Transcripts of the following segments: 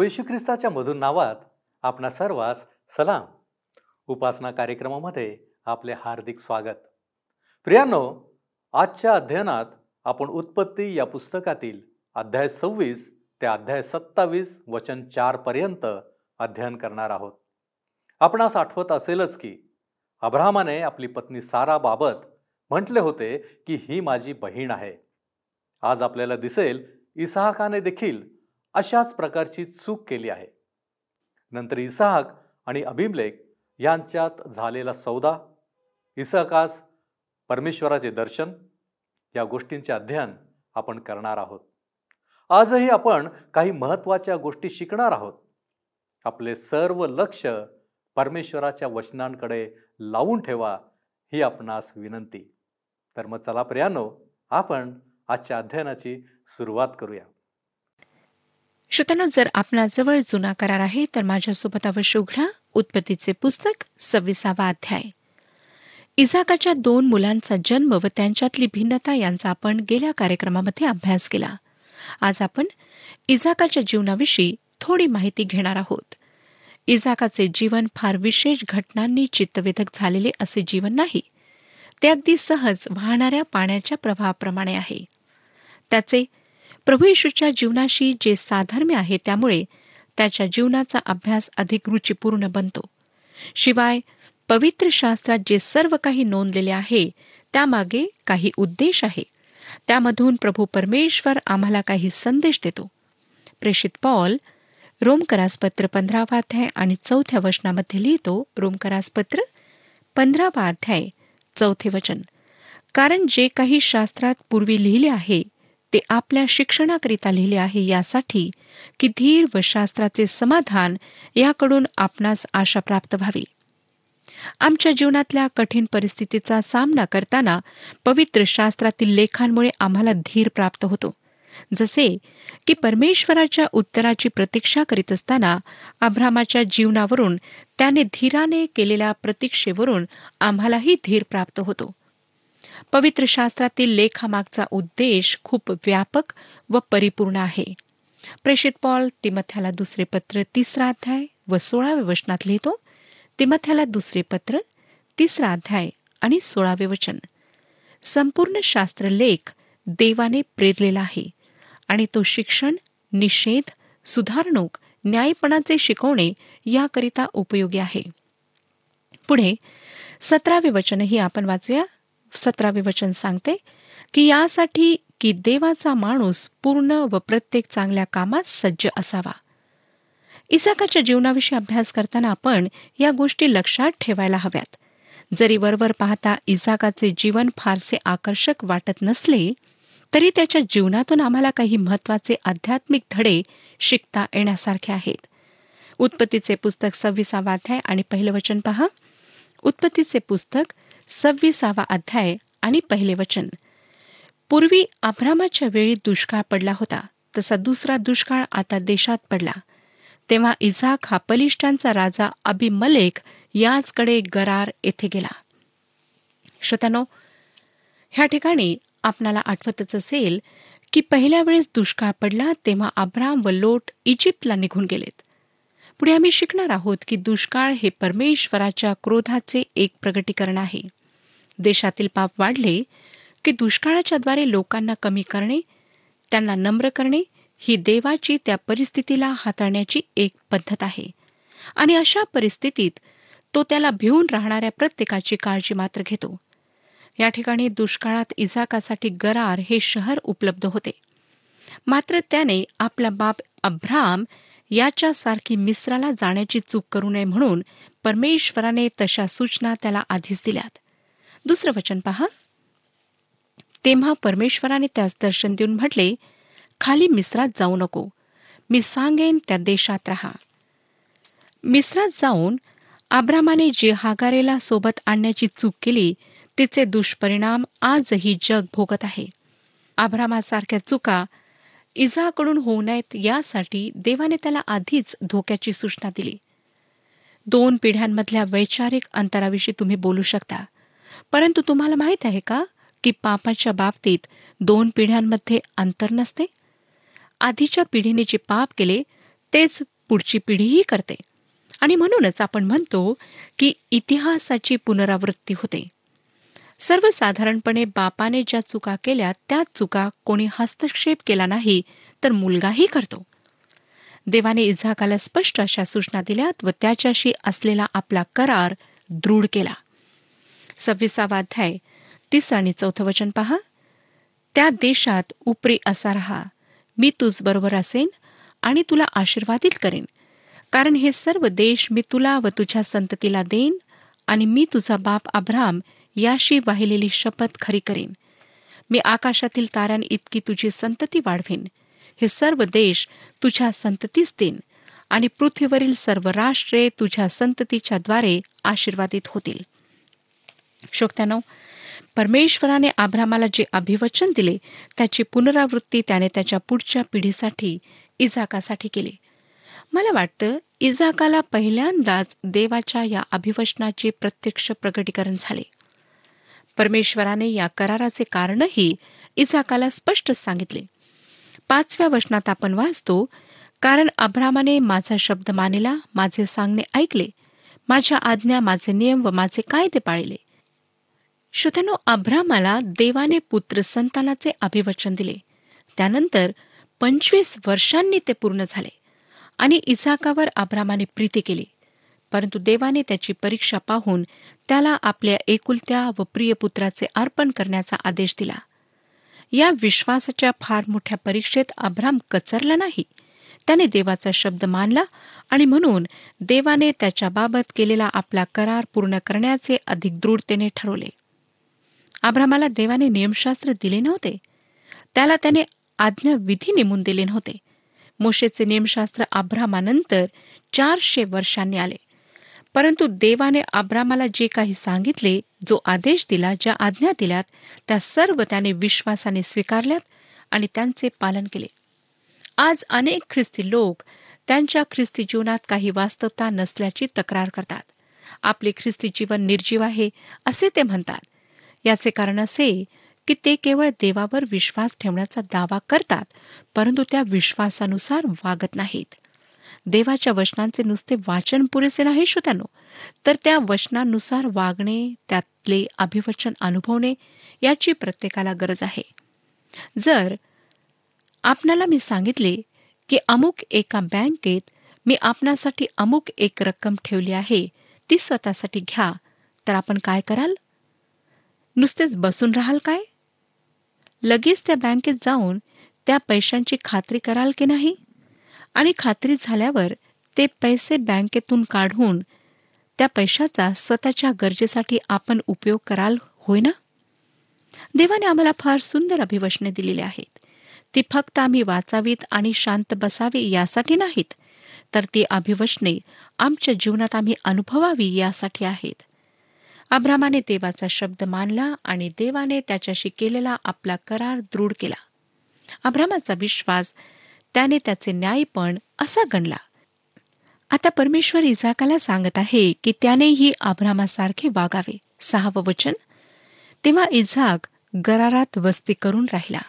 प्रभू येशू ख्रिस्ताच्या मधून नावात आपणा सर्वांस सलाम. उपासना कार्यक्रमामध्ये आपले हार्दिक स्वागत. प्रियांनो आजच्या अध्ययनात आपण उत्पत्ती या पुस्तकातील अध्याय सव्वीस ते अध्याय सत्तावीस वचन चारपर्यंत अध्ययन करणार आहोत. आपणास आठवत असेलच की अब्राहमाने आपली पत्नी सारा बाबत म्हटले होते की ही माझी बहीण आहे. आज आपल्याला दिसेल इसहाकाने देखील अशाच प्रकारची चूक केली आहे. नंतर इसाहक आणि अभिमलेख यांच्यात झालेला सौदा इसहकास परमेश्वराचे दर्शन या गोष्टींचे अध्ययन आपण करणार आहोत. आजही आपण काही महत्त्वाच्या गोष्टी शिकणार आहोत. आपले सर्व लक्ष परमेश्वराच्या वचनांकडे लावून ठेवा ही आपणास विनंती. तर मग चला प्रियानो आपण आजच्या अध्ययनाची सुरुवात करूया. श्रोत्यांनो जर आपणाजवळ जुना करार आहे तर माझ्यासोबत अवश्य उघडा उत्पत्तीचे पुस्तक सव्वीसावा अध्याय. इझाकाच्या दोन मुलांचा जन्म व त्यांच्यातली भिन्नता यांचा आपण गेल्या कार्यक्रमामध्ये अभ्यास केला. आज आपण इझाकाच्या जीवनाविषयी थोडी माहिती घेणार आहोत. इझाकाचे जीवन फार विशेष घटनांनी चित्तवेधक झालेले असे जीवन नाही. ते अगदी सहज वाहणाऱ्या पाण्याच्या प्रवाहाप्रमाणे आहे. त्याचे प्रभू येशूच्या जीवनाशी जे साधर्म्य आहे त्यामुळे त्याच्या जीवनाचा अभ्यास अधिक रुचीपूर्ण बनतो. शिवाय पवित्र शास्त्रात जे सर्व काही नोंदलेले आहे त्यामागे काही उद्देश आहे. त्यामधून प्रभू परमेश्वर आम्हाला काही संदेश देतो. प्रेषित पॉल रोमकरासपत्र पंधरावा अध्याय आणि चौथ्या वचनामध्ये लिहितो रोमकरासपत्र पंधरावा अध्याय चौथे वचन. कारण जे काही शास्त्रात पूर्वी लिहिले आहे ते आपल्या शिक्षणाकरिता लिहिले आहे यासाठी की धीर व शास्त्राचे समाधान याकडून आपणास आशा प्राप्त व्हावी. आमच्या जीवनातल्या कठीण परिस्थितीचा सामना करताना पवित्र शास्त्रातील लेखांमुळे आम्हाला धीर प्राप्त होतो. जसे की परमेश्वराच्या उत्तराची प्रतीक्षा करीत असताना अभ्रामाच्या जीवनावरून त्याने धीराने केलेल्या प्रतीक्षेवरून आम्हालाही धीर प्राप्त होतो. पवित्र शास्त्रातील लेखामागचा उद्देश खूप व्यापक व परिपूर्ण आहे. प्रेषित पॉल तिमथ्याला दुसरे पत्र तिसरा अध्याय व सोळाव्या वचनात लिहितो तिमथ्याला दुसरे पत्र तिसरा अध्याय आणि सोळावे वचन. संपूर्ण शास्त्रलेख देवाने प्रेरलेला आहे आणि तो शिक्षण निषेध सुधारणूक न्यायपणाचे शिकवणे याकरिता उपयोगी आहे. पुढे सतरावे वचनही आपण वाचूया. सतरावे वचन सांगते की यासाठी की देवाचा माणूस पूर्ण व प्रत्येक चांगल्या कामात सज्ज असावा. इसाकाच्या जीवनाविषयी अभ्यास करताना आपण या गोष्टी लक्षात ठेवायला हव्यात. जरी वरवर पाहता इसाकाचे जीवन फारसे आकर्षक वाटत नसले तरी त्याच्या जीवनातून आम्हाला काही महत्त्वाचे आध्यात्मिक धडे शिकता येण्यासारखे आहेत. उत्पत्तीचे पुस्तक सव्वीसावा अध्याय आणि पहिलं वचन पहा. उत्पत्तीचे पुस्तक सव्वीसावा अध्याय आणि पहिले वचन. पूर्वी आभ्रामाच्या वेळी दुष्काळ पडला होता तसा दुसरा दुष्काळ आता देशात पडला. तेव्हा इझाक हा बलिष्ठांचा राजा अभिमलेक याचकडे गरार येथे गेला. श्रोत्यानो ह्या ठिकाणी आपणाला आठवतच असेल की पहिल्या वेळेस दुष्काळ पडला तेव्हा अब्राम व लोट इजिप्तला निघून गेलेत. पुढे आम्ही शिकणार आहोत की दुष्काळ हे परमेश्वराच्या क्रोधाचे एक प्रगटीकरण आहे. देशातील पाप वाढले की दुष्काळाच्या द्वारे लोकांना कमी करणे त्यांना नम्र करणे ही देवाची त्या परिस्थितीला हाताळण्याची एक पद्धत आहे. आणि अशा परिस्थितीत तो त्याला भिवून राहणाऱ्या प्रत्येकाची काळजी मात्र घेतो. या ठिकाणी दुष्काळात इजाकासाठी गरार हे शहर उपलब्ध होते. मात्र त्याने आपला बाप अभ्राम याच्यासारखी मिस्राला जाण्याची चूक करू नये म्हणून परमेश्वराने तशा सूचना त्याला आधीच दिल्यात. दुसरं वचन पहा. तेव्हा परमेश्वराने त्यास दर्शन देऊन म्हटले खाली मिस्रात जाऊ नको. मी सांगेन त्या देशात राहा. मिस्रात जाऊन आब्रामाने जे हागारेला सोबत आणण्याची चूक केली तिचे दुष्परिणाम आजही जग भोगत आहे. आभ्रामासारख्या चुका इजाकडून होऊ नयेत यासाठी देवाने त्याला आधीच धोक्याची सूचना दिली. दोन पिढ्यांमधल्या वैचारिक अंतराविषयी तुम्ही बोलू शकता. परंतु तुम्हाला माहीत आहे का की पापाच्या बाबतीत दोन पिढ्यांमध्ये अंतर नसते? आधीच्या पिढीने जे पाप केले तेच पुढची पिढीही करते. आणि म्हणूनच आपण म्हणतो की इतिहासाची पुनरावृत्ती होते. सर्वसाधारणपणे बापाने ज्या चुका केल्या त्या चुका कोणी हस्तक्षेप केला नाही तर मुलगाही करतो. देवाने इझाकाला स्पष्ट अशा सूचना दिल्यात व त्याच्याशी असलेला आपला करार दृढ केला. सव्वीसावा अध्याय तीस आणि चौथं वचन पहा. त्या देशात उपरी असा रहा. मी तुझ बरोबर असेन आणि तुला आशीर्वादित करेन. कारण हे सर्व देश मी तुला व तुझ्या संततीला देईन आणि मी तुझा बाप अब्राम याशी वाहिलेली शपथ खरी करीन. मी आकाशातील ताऱ्यांइतकी तुझी संतती वाढवीन. हे सर्व देश तुझ्या संततीस देईन आणि पृथ्वीवरील सर्व राष्ट्रे तुझ्या संततीच्या द्वारे आशीर्वादित होतील. शोकत्यानो परमेश्वराने आभ्रामाला जे अभिवचन दिले त्याची पुनरावृत्ती त्याने त्याच्या पुढच्या पिढीसाठी इजाकासाठी केली. मला वाटतं इजाकाला पहिल्यांदाच देवाच्या या अभिवचनाचे प्रत्यक्ष प्रकटीकरण झाले. परमेश्वराने या कराराचे कारणही इजाकाला स्पष्ट सांगितले. पाचव्या वचनात आपण वाचतो कारण अभ्रामाने माझा शब्द मानिला माझे सांगणे ऐकले माझ्या आज्ञा माझे नियम व माझे कायदे पाळले. श्रोत्यानो अब्रामाला देवाने पुत्र संतानाचे अभिवचन दिले. त्यानंतर पंचवीस वर्षांनी ते पूर्ण झाले आणि इसाकावर अब्रामाने प्रीती केली. परंतु देवाने त्याची परीक्षा पाहून त्याला आपल्या एकुलत्या व प्रिय पुत्राचे अर्पण करण्याचा आदेश दिला. या विश्वासाच्या फार मोठ्या परीक्षेत अब्राम कचरला नाही. त्याने देवाचा शब्द मानला आणि म्हणून देवाने त्याच्याबाबत केलेला आपला करार पूर्ण करण्याचे अधिक दृढतेने ठरवले. आब्रामाला देवाने नियमशास्त्र दिले नव्हते. त्याला त्याने आज्ञा विधी नेमून दिले नव्हते. मोशेचे नियमशास्त्र आब्रामानंतर चारशे वर्षांनी आले. परंतु देवाने आब्रामाला जे काही सांगितले जो आदेश दिला ज्या आज्ञा दिल्यात त्या सर्व त्याने विश्वासाने स्वीकारल्यात आणि त्यांचे पालन केले. आज अनेक ख्रिस्ती लोक त्यांच्या ख्रिस्ती जीवनात काही वास्तवता नसल्याची तक्रार करतात. आपले ख्रिस्ती जीवन निर्जीव आहे असे ते म्हणतात. याचे कारण असे की ते केवळ देवावर विश्वास ठेवण्याचा दावा करतात परंतु त्या विश्वासानुसार वागत नाहीत. देवाच्या वचनांचे नुसते वाचन पुरेसे नाही श्रोत्यानो. तर त्या वचनानुसार वागणे त्यातले अभिवचन अनुभवणे याची प्रत्येकाला गरज आहे. जर आपणाला मी सांगितले की अमुक एका बँकेत मी आपणासाठी अमुक एक रक्कम ठेवली आहे ती स्वतःसाठी घ्या तर आपण काय कराल? नुसतेच बसून राहाल काय? लगेच त्या बँकेत जाऊन त्या पैशांची खात्री कराल की नाही? आणि खात्री झाल्यावर ते पैसे बँकेतून काढून त्या पैशाचा स्वतःच्या गरजेसाठी आपण उपयोग कराल होय ना? देवाने आम्हाला फार सुंदर अभिवचने दिलेली आहेत. ती फक्त आम्ही वाचावीत आणि शांत बसावी यासाठी नाहीत तर ती अभिवचने आमच्या जीवनात आम्ही अनुभवावी यासाठी आहेत. अब्रामाने देवाचा शब्द मानला आणि देवाने त्याच्याशी केलेला आपला करार दृढ केला. अब्रामाचा विश्वास त्याने त्याचे न्यायपण असा गणला. आता परमेश्वर इजाकाला सांगत आहे की त्यानेही अब्रामासारखे वागावे. सहावं वचन. तेव्हा इझाक गरारात वस्ती करून राहिला.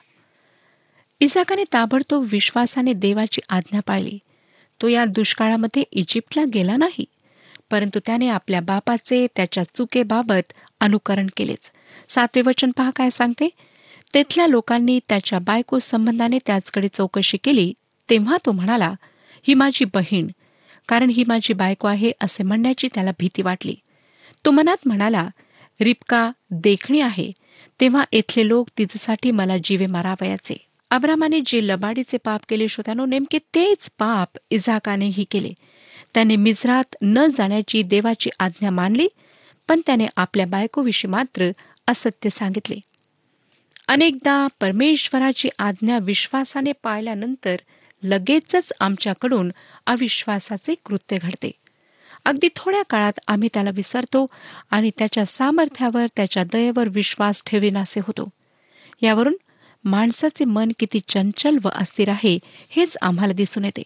इजाकाने ताबडतोब विश्वासाने देवाची आज्ञा पाळली. तो या दुष्काळामध्ये इजिप्तला गेला नाही. परंतु त्याने आपल्या बापाचे त्याच्या चुकेबाबत अनुकरण केलेच. सातवे वचन पहा काय सांगते? तेथल्या लोकांनी त्याच्या बायको संबंधाने त्याचकडे चौकशी केली तेव्हा तो म्हणाला ही माझी बहीण कारण ही माझी बायको आहे असे म्हणण्याची त्याला भीती वाटली. तो मनात म्हणाला रिपका देखणी आहे. तेव्हा इथले लोक तिच्यासाठी मला जीवे मारावयाचे. अब्रामाने जे लबाडीचे पाप केले श्रोत्यानो नेमके तेच पाप इझाकानेही केले. त्याने मिजरात न जाण्याची देवाची आज्ञा मानली पण त्याने आपल्या बायकोविषयी मात्र असत्य सांगितले. अनेकदा परमेश्वराची आज्ञा विश्वासाने पाळल्यानंतर लगेचच आमच्याकडून अविश्वासाचे कृत्य घडते. अगदी थोड्या काळात आम्ही त्याला विसरतो आणि त्याच्या सामर्थ्यावर त्याच्या दयेवर विश्वास ठेवेनासे होतो. यावरून माणसाचे मन किती चंचल व अस्थिर आहे हेच आम्हाला दिसून येते.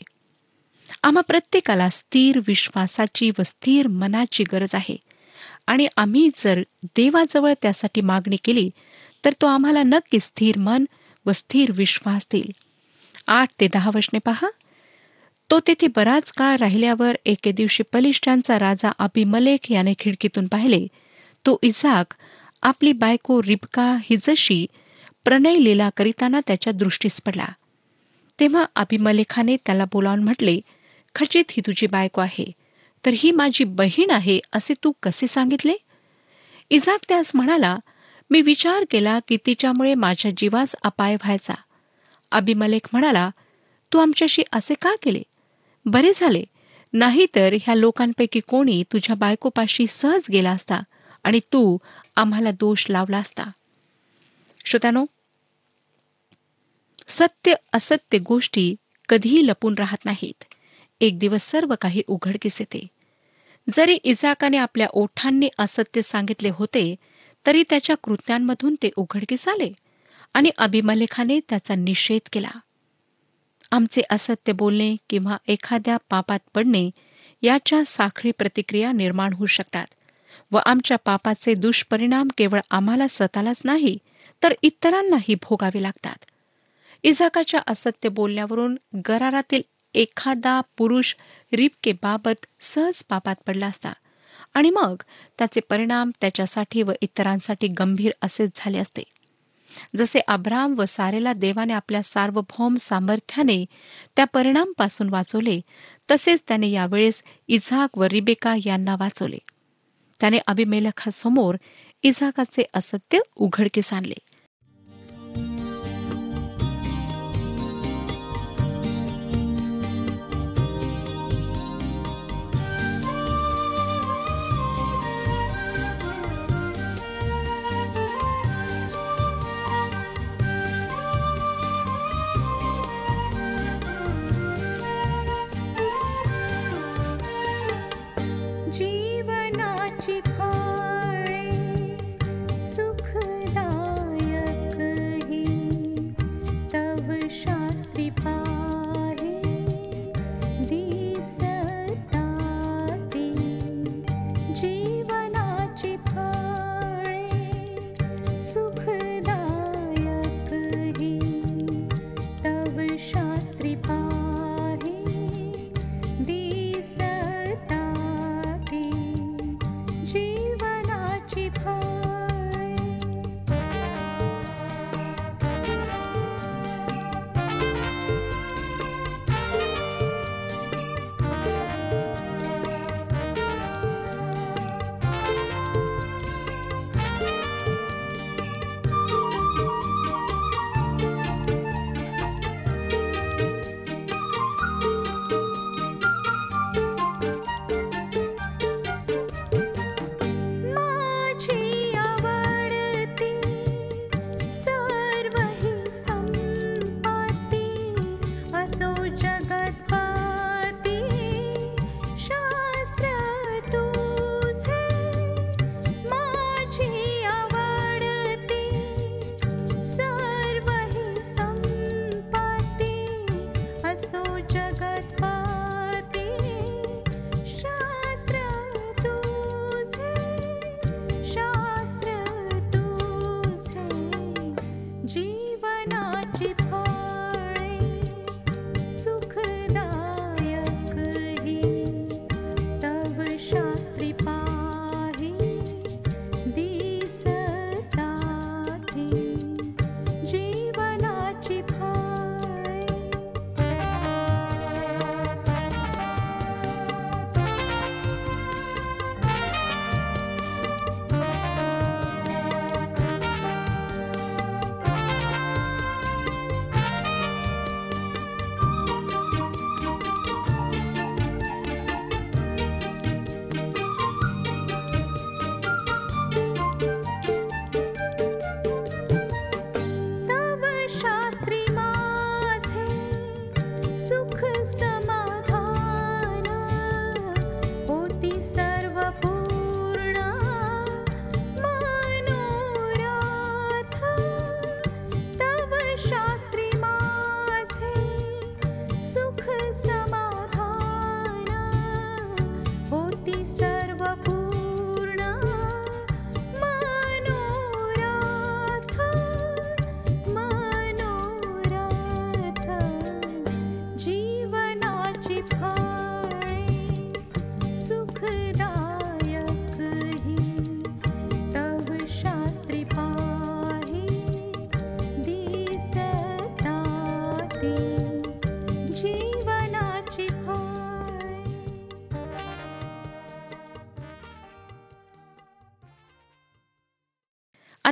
आम्हा प्रत्येकाला स्थिर विश्वासाची व स्थिर मनाची गरज आहे. आणि आम्ही जर देवाजवळ त्यासाठी मागणी केली तर तो आम्हाला नक्की स्थिर मन व स्थिर विश्वास देईल. आठ ते दहा वशने पहा. तो तेथे बराच काळ राहिल्यावर एके दिवशी पलिष्ठांचा राजा अभिमलेख याने खिडकीतून पाहिले. तो इझाक आपली बायको रिबका हिजशी प्रणय लीला करिताना त्याच्या दृष्टीस पडला. तेव्हा अभिमलेखाने त्याला बोलावून म्हटले खचित ही तुझी बायको आहे. तर ही माझी बहीण आहे असे तू कसे सांगितले? इजाक त्यास म्हणाला मी विचार केला की तिच्यामुळे माझ्या जीवास अपाय व्हायचा. अभिमलेख म्हणाला तू आमच्याशी असे का केले? बरे झाले. नाहीतर ह्या लोकांपैकी कोणी तुझ्या बायकोपाशी सहज गेला असता आणि तू आम्हाला दोष लावला असता. श्रोत्यानो सत्य असत्य गोष्टी कधीही लपून राहत नाहीत. एक दिवस सर्व काही उघडकीस येते. जरी इजाकाने आपल्या ओठांनी असत्य सांगितले होते तरी त्याच्या कृत्यांमधून ते उघडकीस आले आणि अभिमलेखाने त्याचा निषेध केला. आमचे असत्य बोलणे किंवा एखाद्या पापात पडणे याच्या साखळी प्रतिक्रिया निर्माण होऊ शकतात व आमच्या पापाचे दुष्परिणाम केवळ आम्हाला स्वतःलाच नाही तर इतरांनाही भोगावे लागतात. इजाकाच्या असत्य बोलण्यावरून गरारातील एखादा पुरुष रिबकेबाबत सहज पापात पडला असता आणि मग त्याचे परिणाम त्याच्यासाठी व इतरांसाठी गंभीर असेच झाले असते. जसे अब्राम व सारेला देवाने आपल्या सार्वभौम सामर्थ्याने त्या परिणामपासून वाचवले तसेच त्याने यावेळेस इझाक व रिबेका यांना वाचवले. त्याने अभिमेलखासमोर इझाकाचे असत्य उघडकीस आणले.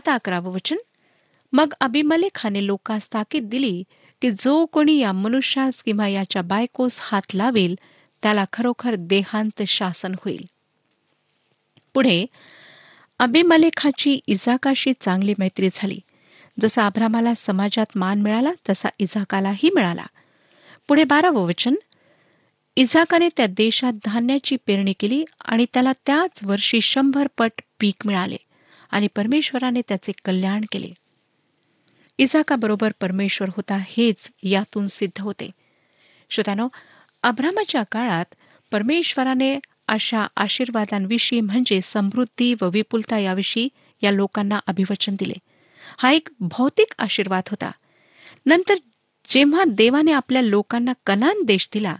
आता अकरावं वचन? मग अभिमलेखाने लोकास ताकीद दिली की जो कोणी या मनुष्यास किंवा याच्या बायकोस हात लावेल त्याला खरोखर देहांत शासन होईल. पुढे अभिमलेखाची इजाकाशी चांगली मैत्री झाली. जसा अभ्रामाला समाजात मान मिळाला तसा इजाकालाही मिळाला. पुढे बारावं वचन? इझाकाने त्या देशात धान्याची पेरणी केली आणि त्याला त्याच वर्षी शंभर पट पीक मिळाले. आणि परमेश्वराने त्याचे कल्याण केले. इसाकाबरोबर परमेश्वर होता हेच यातून सिद्ध होते. श्रोत्यानो अब्रामाच्या काळात परमेश्वराने अशा आशीर्वादांविषयी म्हणजे समृद्धी व विपुलता याविषयी या लोकांना अभिवचन दिले. हा एक भौतिक आशीर्वाद होता. नंतर जेव्हा देवाने आपल्या लोकांना कनान देश दिला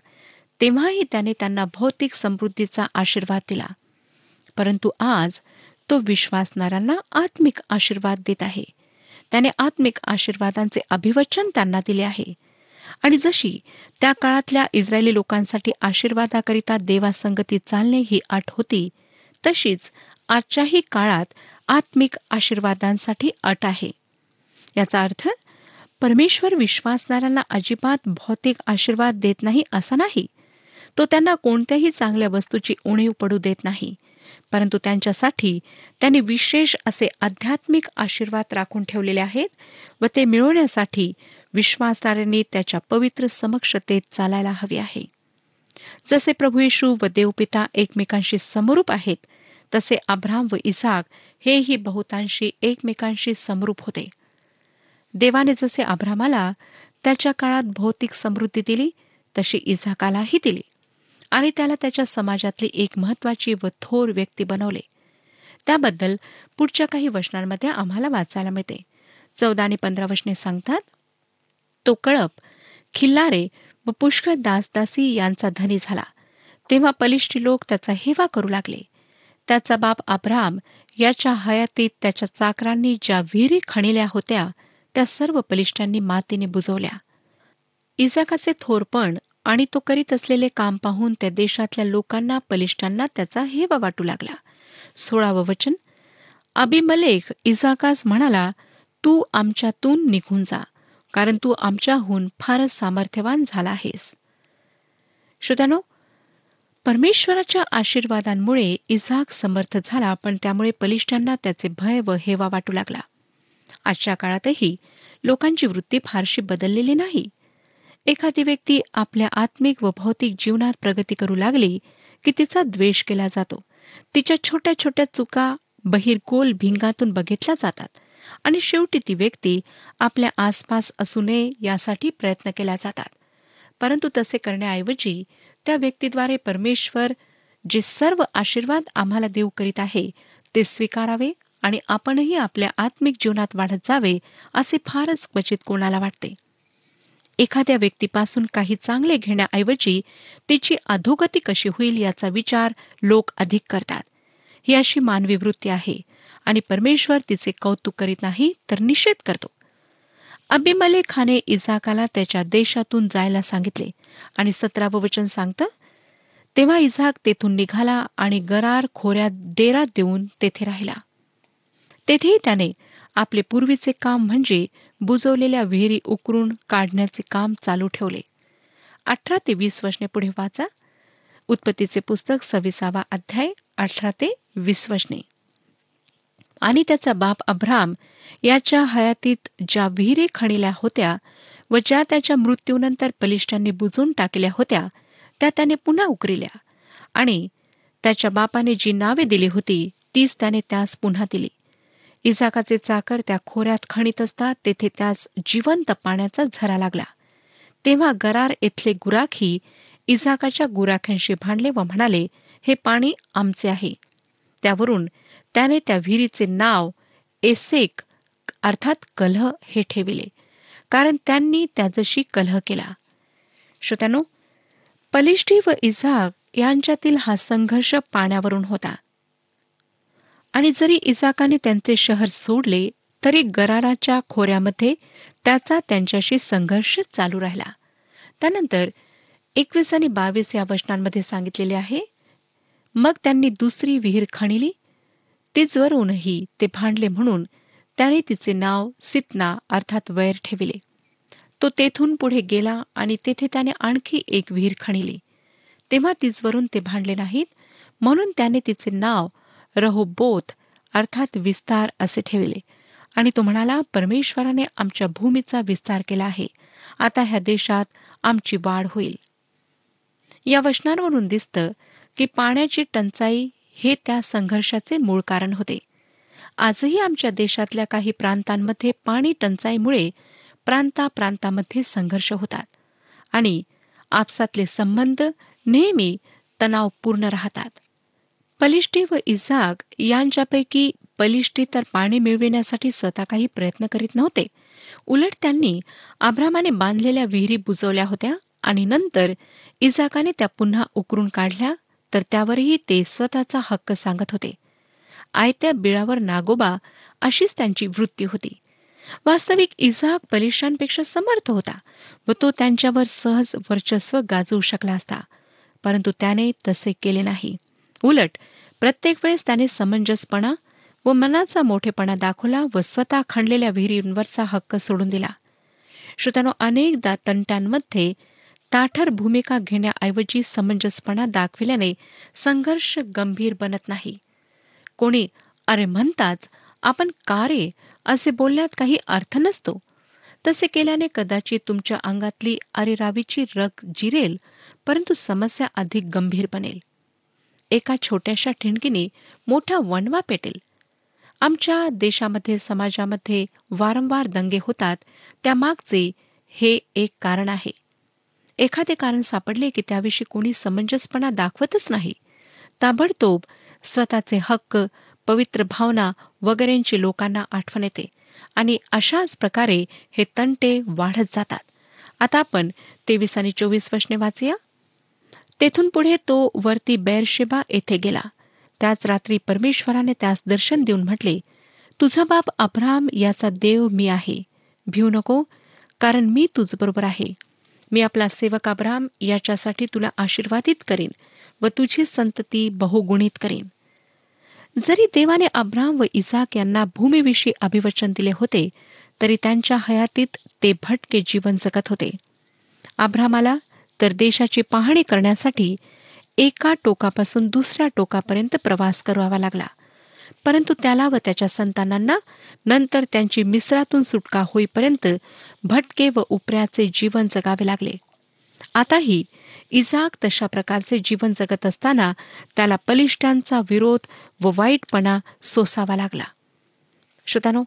तेव्हाही त्याने त्यांना भौतिक समृद्धीचा आशीर्वाद दिला. परंतु आज तो विश्वासणाऱ्यांना आत्मिक आशीर्वाद देत आहे. त्याने आत्मिक आशीर्वादांचे अभिवचन त्यांना दिले आहे. आणि जशी त्या काळातल्या इस्रायली लोकांसाठी आशीर्वादाकरिता देवासंगती चालणे ही अट होती तशीच आजच्याही काळात आत्मिक आशीर्वादांसाठी अट आहे. याचा अर्थ परमेश्वर विश्वासणाऱ्यांना अजिबात भौतिक आशीर्वाद देत नाही असा नाही. तो त्यांना कोणत्याही चांगल्या वस्तूची उणीव पडू देत नाही. परंतु त्यांच्यासाठी त्यांनी विशेष असे आध्यात्मिक आशीर्वाद राखून ठेवलेले आहेत व ते मिळवण्यासाठी विश्वासणाऱ्यांनी त्याच्या पवित्र समक्षतेत चालायला हवे आहे. जसे प्रभू येशू व देवपिता एकमेकांशी समरूप आहेत तसे अब्राम व इसाक हेही बहुतांशी एकमेकांशी समरूप होते. देवाने जसे अब्रामाला त्याच्या काळात भौतिक समृद्धी दिली तशी इझाकालाही दिली. आणि त्याला त्याच्या समाजातली एक महत्वाची व थोर व्यक्ती बनवले. त्याबद्दल पुढच्या काही वचनांमध्ये आम्हाला वाचायला मिळते. चौदा आणि पंधरा वचने सांगतात तो कळप खिल्लारे व पुष्कळ दासदासी यांचा धनी झाला. तेव्हा पलिष्ठी लोक त्याचा हेवा करू लागले. त्याचा बाप अब्राम याच्या हयातीत त्याच्या चाकरांनी ज्या विहिरी खणिल्या होत्या त्या सर्व पलिष्ठांनी मातीने बुजवल्या. इजाकाचे थोरपण आणि तो करीत असलेले काम पाहून त्या देशातल्या लोकांना पलिष्ठांना त्याचा हेवा वाटू लागला. सोळावं वचन. अभिमलेख इजाकास म्हणाला तू आमच्यातून निघून जा कारण तू आमच्याहून फारच सामर्थ्यवान झाला आहेस. श्रोत्यानो परमेश्वराच्या आशीर्वादांमुळे इझाक समर्थ झाला पण त्यामुळे पलिष्ठांना त्याचे भय व हेवा वाटू लागला. आजच्या काळातही लोकांची वृत्ती फारशी बदललेली नाही. एखादी व्यक्ती आपल्या आत्मिक व भौतिक जीवनात प्रगती करू लागली की तिचा द्वेष केला जातो. तिच्या छोट्या छोट्या चुका बहिरगोल भिंगातून बघितल्या जातात आणि शेवटी ती व्यक्ती आपल्या आसपास असू नये यासाठी प्रयत्न केल्या जातात. परंतु तसे करण्याऐवजी त्या व्यक्तीद्वारे परमेश्वर जे सर्व आशीर्वाद आम्हाला देऊ करीत आहे ते स्वीकारावे आणि आपणही आपल्या आत्मिक जीवनात वाढत जावे असे फारच क्वचित कोणाला वाटते. एखाद्या व्यक्तीपासून काही चांगले घेण्याऐवजी तिची अधोगती कशी होईल याचा विचार लोक अधिक करतात. ही अशी मानवी वृत्ती आहे आणि परमेश्वर तिचे कौतुक करीत नाही तर निषेध करतो. अबिमलेखाने इझाकाला त्याच्या देशातून जायला सांगितले आणि सतरावं वचन सांगतं तेव्हा इझाक तेथून निघाला आणि गरार खोऱ्यात डेरा देऊन तेथे राहिला. तेथेही त्याने आपले पूर्वीचे काम म्हणजे बुजवलेल्या विहिरी उकरून काढण्याचे काम चालू ठेवले. अठरा ते वीस वचने पुढे वाचा. उत्पत्तीचे पुस्तक सव्वीसावा अध्याय अठरा ते वीस वचने आणि त्याचा बाप अब्राम याच्या हयातीत ज्या विहिरी खणिल्या होत्या व ज्या त्याच्या मृत्यूनंतर बलिष्ठांनी बुजून टाकल्या होत्या त्या त्याने पुन्हा उकरिल्या. आणि त्याच्या बापाने जी नावे दिली होती तीच त्याने त्यास पुन्हा दिली. इजाकाचे चाकर त्या खोऱ्यात खणीत असतात तेथे त्यास जिवंत पाण्याचा झरा लागला. तेव्हा गरार येथले गुराखी इजाकाच्या गुराख्यांशी भांडले व म्हणाले हे पाणी आमचे आहे. त्यावरून त्याने त्या विहिरीचे नाव एसेक अर्थात कलह हे ठेविले कारण त्यांनी त्याजशी कलह केला. श्रोत्यानो पलिष्ठी व इझाक यांच्यातील हा संघर्ष पाण्यावरून होता. आणि जरी इजाकाने त्यांचे शहर सोडले तरी गराराच्या खोऱ्यामध्ये त्याचा त्यांच्याशी संघर्ष चालू राहिला. त्यानंतर एकवीस आणि बावीस या वचनांमध्ये सांगितलेले आहे मग त्यांनी दुसरी विहीर खणिली. तिचवरूनही ते भांडले म्हणून त्याने तिचे नाव सितना अर्थात वैर ठेविले. तो तेथून पुढे गेला आणि तेथे त्याने आणखी एक विहीर खणिली. तेव्हा तिचवरून ते भांडले नाहीत म्हणून त्याने तिचे नाव रहोबोत अर्थात विस्तार असे ठेवले. आणि तो म्हणाला परमेश्वराने आमच्या भूमीचा विस्तार केला आहे. आता ह्या देशात आमची वाढ होईल. या वचनांवरून दिसतं की पाण्याची टंचाई हे त्या संघर्षाचे मूळ कारण होते. आजही आमच्या देशातल्या काही प्रांतांमध्ये पाणी टंचाईमुळे प्रांताप्रांतामध्ये संघर्ष होतात. आणि आपसातले संबंध नेहमी तणावपूर्ण राहतात. पलिष्टी व इझाक यांच्यापैकी पलिष्टी तर पाणी मिळविण्यासाठी स्वतः काही प्रयत्न करीत नव्हते. उलट त्यांनी आभ्रामाने बांधलेल्या विहिरी बुजवल्या होत्या आणि नंतर इजाकाने त्या पुन्हा उकरून काढल्या तर त्यावरही ते स्वतःचा हक्क सांगत होते. आयत्या बिळावर नागोबा अशीच त्यांची वृत्ती होती. वास्तविक इझाक बलिष्ठांपेक्षा समर्थ होता व तो त्यांच्यावर सहज वर्चस्व गाजवू शकला असता परंतु त्याने तसे केले नाही. उलट प्रत्येक वेळेस त्याने समंजसपणा व मनाचा मोठेपणा दाखवला व स्वतः खणलेल्या विहिरींवरचा हक्क सोडून दिला. श्रोत्यानो अनेकदा तंटांमध्ये ताठर भूमिका घेण्याऐवजी समंजसपणा दाखविल्याने संघर्ष गंभीर बनत नाही. कोणी अरे म्हणताच आपण का रे? असे बोलण्यात काही अर्थ नसतो. तसे केल्याने कदाचित तुमच्या अंगातली अरेरावीची रग जिरेल परंतु समस्या अधिक गंभीर बनेल. एका छोट्याशा ठिणकीने मोठा वणवा पेटेल. आमच्या देशामध्ये समाजामध्ये वारंवार दंगे होतात. त्यामागचे हे एक कारण आहे. एखादे कारण सापडले की त्याविषयी कोणी समंजसपणा दाखवतच नाही. ताबडतोब स्वतःचे हक्क पवित्र भावना वगैरेंची लोकांना आठवण येते आणि अशाच प्रकारे हे तंटे वाढत जातात. आता आपण तेवीस आणि चोवीस वशने वाचूया. तेथून पुढे तो वरती बैरशेबा येथे गेला. त्याच रात्री परमेश्वराने त्यास दर्शन देऊन म्हटले तुझा बाप अब्राम याचा देव मी आहे. भिऊ नको कारण मी तुझबरोबर आहे. मी आपला सेवक अब्राम याच्यासाठी तुला आशीर्वादित करीन व तुझी संतती बहुगुणित करीन. जरी देवाने अब्राम व इजाक यांना भूमीविषयी अभिवचन दिले होते तरी त्यांच्या हयातीत ते भटके जीवन जगत होते. अब्रामाला तर देशाची पाहणी करण्यासाठी एका टोकापासून दुसऱ्या टोकापर्यंत प्रवास करावा लागला. परंतु त्याला व त्याच्या संतानांना नंतर त्यांची मिस्रातून सुटका होईपर्यंत भटके व उपऱ्याचे जीवन जगावे लागले. आताही इजाक तशा प्रकारचे जीवन जगत असताना त्याला बलिष्ठांचा विरोध व वाईटपणा सोसावा लागला. श्रोतानो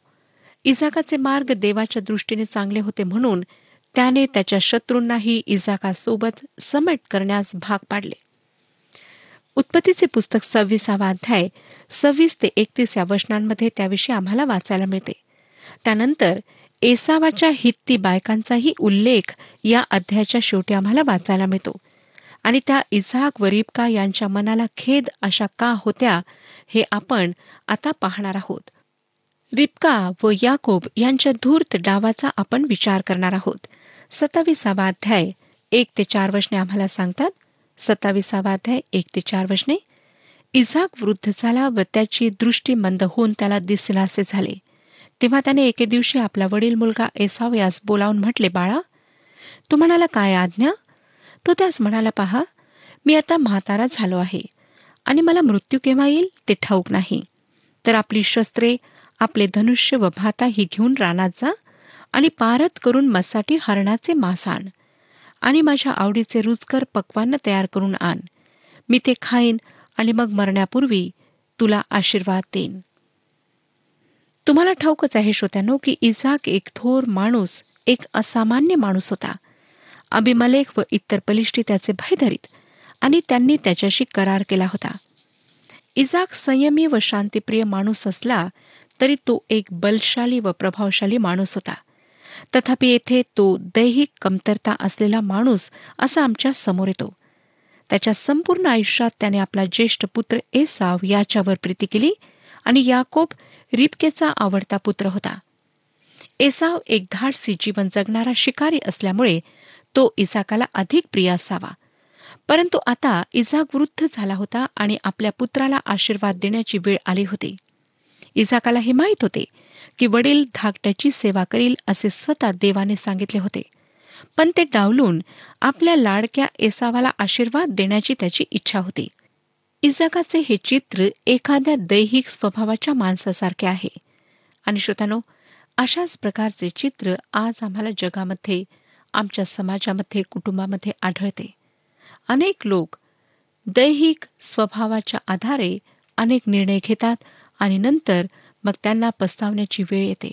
इजाकाचे मार्ग देवाच्या दृष्टीने चांगले होते म्हणून त्याने त्याच्या शत्रूंनाही इजाकासोबत समेट करण्यास भाग पाडले. उत्पत्तीचे पुस्तक सव्वीसावा अध्याय सव्वीस ते एकतीस या वचनांमध्ये त्याविषयी आम्हाला वाचायला मिळते. त्यानंतर एसावाच्या हित्ती बायकांचाही उल्लेख या अध्यायाच्या शेवटी आम्हाला वाचायला मिळतो. आणि त्या इझाक व रिबका यांच्या मनाला खेद अशा का होत्या हे आपण आता पाहणार आहोत. रिबका व याकोब यांच्या धूर्त डावाचा आपण विचार करणार आहोत. सत्तावीसावा अध्याय. एक ते चार वचने आम्हाला सांगतात. सत्तावीसावा अध्याय एक ते चार वचने. इझाक वृद्ध झाला व त्याची दृष्टी मंद होऊन त्याला दिसलासे झाले. तेव्हा त्याने एके दिवशी आपला वडील मुलगा एसाव यास बोलावून म्हटले बाळा तू म्हणाला काय आज्ञा? तो त्यास म्हणाला पहा मी आता म्हातारा झालो आहे आणि मला मृत्यू केव्हा येईल ते ठाऊक नाही. तर आपली शस्त्रे आपले धनुष्य व भाता ही घेऊन रानात जा. आणि पारत करून मसाठी हरणाचे मांस आण. आणि माझ्या आवडीचे रुचकर पक्वान्न तयार करून आण. मी ते खाईन आणि मग मरण्यापूर्वी तुला आशीर्वाद देईन. तुम्हाला ठाऊकच आहे श्रोत्यानो की इजाक एक थोर माणूस एक असामान्य माणूस होता. अभिमलेख व इतर बलिष्ठी त्याचे भय धरीत आणि त्यांनी त्याच्याशी करार केला होता. इजाक संयमी व शांतिप्रिय माणूस असला तरी तो एक बलशाली व प्रभावशाली माणूस होता. तथापि येथे तो दैहिक कमतरता असलेला माणूस असा आमच्यासमोर येतो. त्याच्या संपूर्ण आयुष्यात त्याने आपला ज्येष्ठ पुत्र एसाव याच्यावर प्रीती केली आणि याकोब रिपकेचा आवडता पुत्र होता. एसाव एक धाडसी जीवन जगणारा शिकारी असल्यामुळे तो इसाकाला अधिक प्रिय असावा. परंतु आता इजाक वृद्ध झाला होता आणि आपल्या पुत्राला आशीर्वाद देण्याची वेळ आली होती. इजाकाला हे माहीत होते की वडील धाकट्याची सेवा करील असे स्वतः देवाने सांगितले होते. पण ते डावलून आपल्या लाडक्या एसावाला आशीर्वाद देण्याची त्याची इच्छा होती. इजाकाचे हे चित्र एखाद्या दैहिक स्वभावाच्या माणसासारखे आहे. आणि श्रोतानो अशाच प्रकारचे चित्र आज आम्हाला जगामध्ये आमच्या समाजामध्ये कुटुंबामध्ये आढळते. अनेक लोक दैहिक स्वभावाच्या आधारे अनेक निर्णय घेतात आणि नंतर मग त्यांना पस्तावण्याची वेळ येते.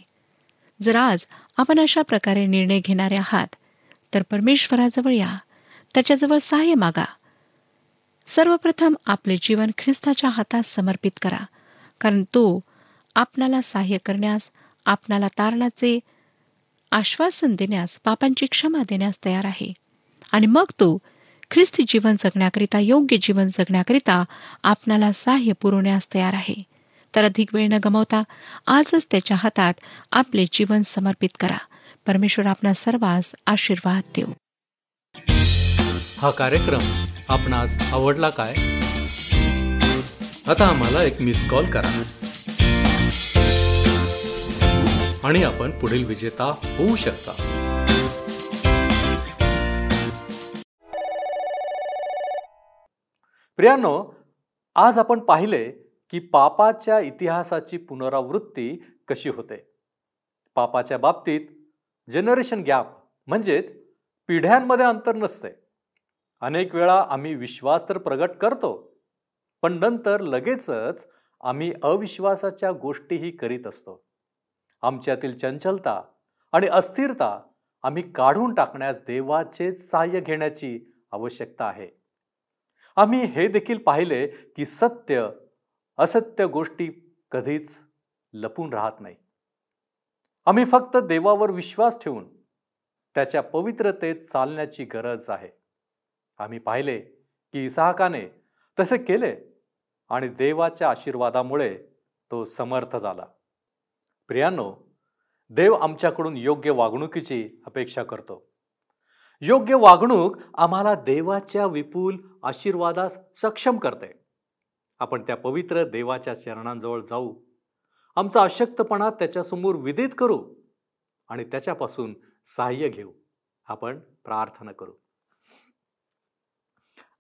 जर आज आपण अशा प्रकारे निर्णय घेणारे आहात तर परमेश्वराजवळ या. त्याच्याजवळ सहाय्य मागा. सर्वप्रथम आपले जीवन ख्रिस्ताच्या हातात समर्पित करा. कारण तो आपणाला सहाय्य करण्यास आपणाला तारणाचे आश्वासन देण्यास पापांची क्षमा देण्यास तयार आहे. आणि मग तो ख्रिस्ती जीवन जगण्याकरिता योग्य जीवन जगण्याकरिता आपणाला सहाय्य पुरवण्यास तयार आहे. तर अधिक वेळ न गमावता आजच त्याच्या हातात आपले जीवन समर्पित करा. परमेश्वर आपणा सर्वांस आशीर्वाद देऊ. हा कार्यक्रम आपणास आवडला काय? आता आम्हाला एक मिस कॉल करा. आणि आपण पुढील विजेता होऊ शकता. प्रियानो आज आपण पाहिले की पापाच्या इतिहासाची पुनरावृत्ती कशी होते? पापाच्या बाबतीत जनरेशन गॅप म्हणजेच पिढ्यांमध्ये अंतर नसते. अनेक वेळा आम्ही विश्वास तर प्रगट करतो पण नंतर लगेचच आम्ही अविश्वासाच्या गोष्टीही करीत असतो. आमच्यातील चंचलता आणि अस्थिरता आम्ही काढून टाकण्यास देवाचे सहाय्य घेण्याची आवश्यकता आहे. आम्ही हे देखील पाहिले की सत्य असत्य गोष्टी कधीच लपून राहत नाही. आम्ही फक्त देवावर विश्वास ठेवून त्याच्या पवित्रतेत चालण्याची गरज आहे. आम्ही पाहिले की इसहाकाने तसे केले आणि देवाच्या आशीर्वादामुळे तो समर्थ झाला. प्रियांनो देव आमच्याकडून योग्य वागणुकीची अपेक्षा करतो. योग्य वागणूक आम्हाला देवाच्या विपुल आशीर्वादास सक्षम करते. आपण त्या पवित्र देवाच्या चरणांजवळ जाऊ. आमचा अशक्तपणा त्याच्यासमोर विदित करू आणि त्याच्यापासून सहाय्य घेऊ. आपण प्रार्थना करू.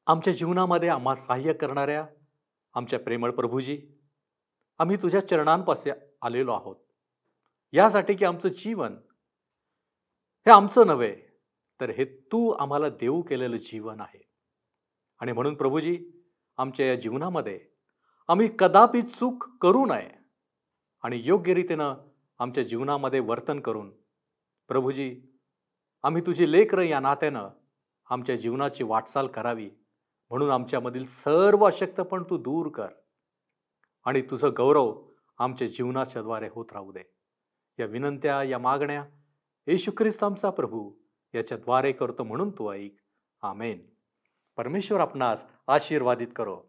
आमच्या जीवनामध्ये आम्हा सहाय्य करणाऱ्या आमच्या प्रेमळ प्रभूजी आम्ही तुझ्या चरणांपासे आलेलो आहोत. यासाठी की आमचं जीवन हे आमचं नव्हे तर हे तू आम्हाला देऊ केलेलं जीवन आहे. आणि म्हणून प्रभूजी आमच्या या जीवनामध्ये आम्ही कदापि चूक करू नये आणि योग्यरीतीनं आमच्या जीवनामध्ये वर्तन करून प्रभूजी आम्ही तुझी लेकरं या नात्यानं आमच्या जीवनाची वाटचाल करावी म्हणून आमच्यामधील सर्व अशक्तपण तू दूर कर आणि तुझं गौरव आमच्या जीवनाच्याद्वारे होत राहू दे. या विनंत्या या मागण्या येशू ख्रिस्त आमचा प्रभू याच्याद्वारे करतो म्हणून तू ऐक. आमेन. परमेश्वर आपणास आशीर्वादित करो.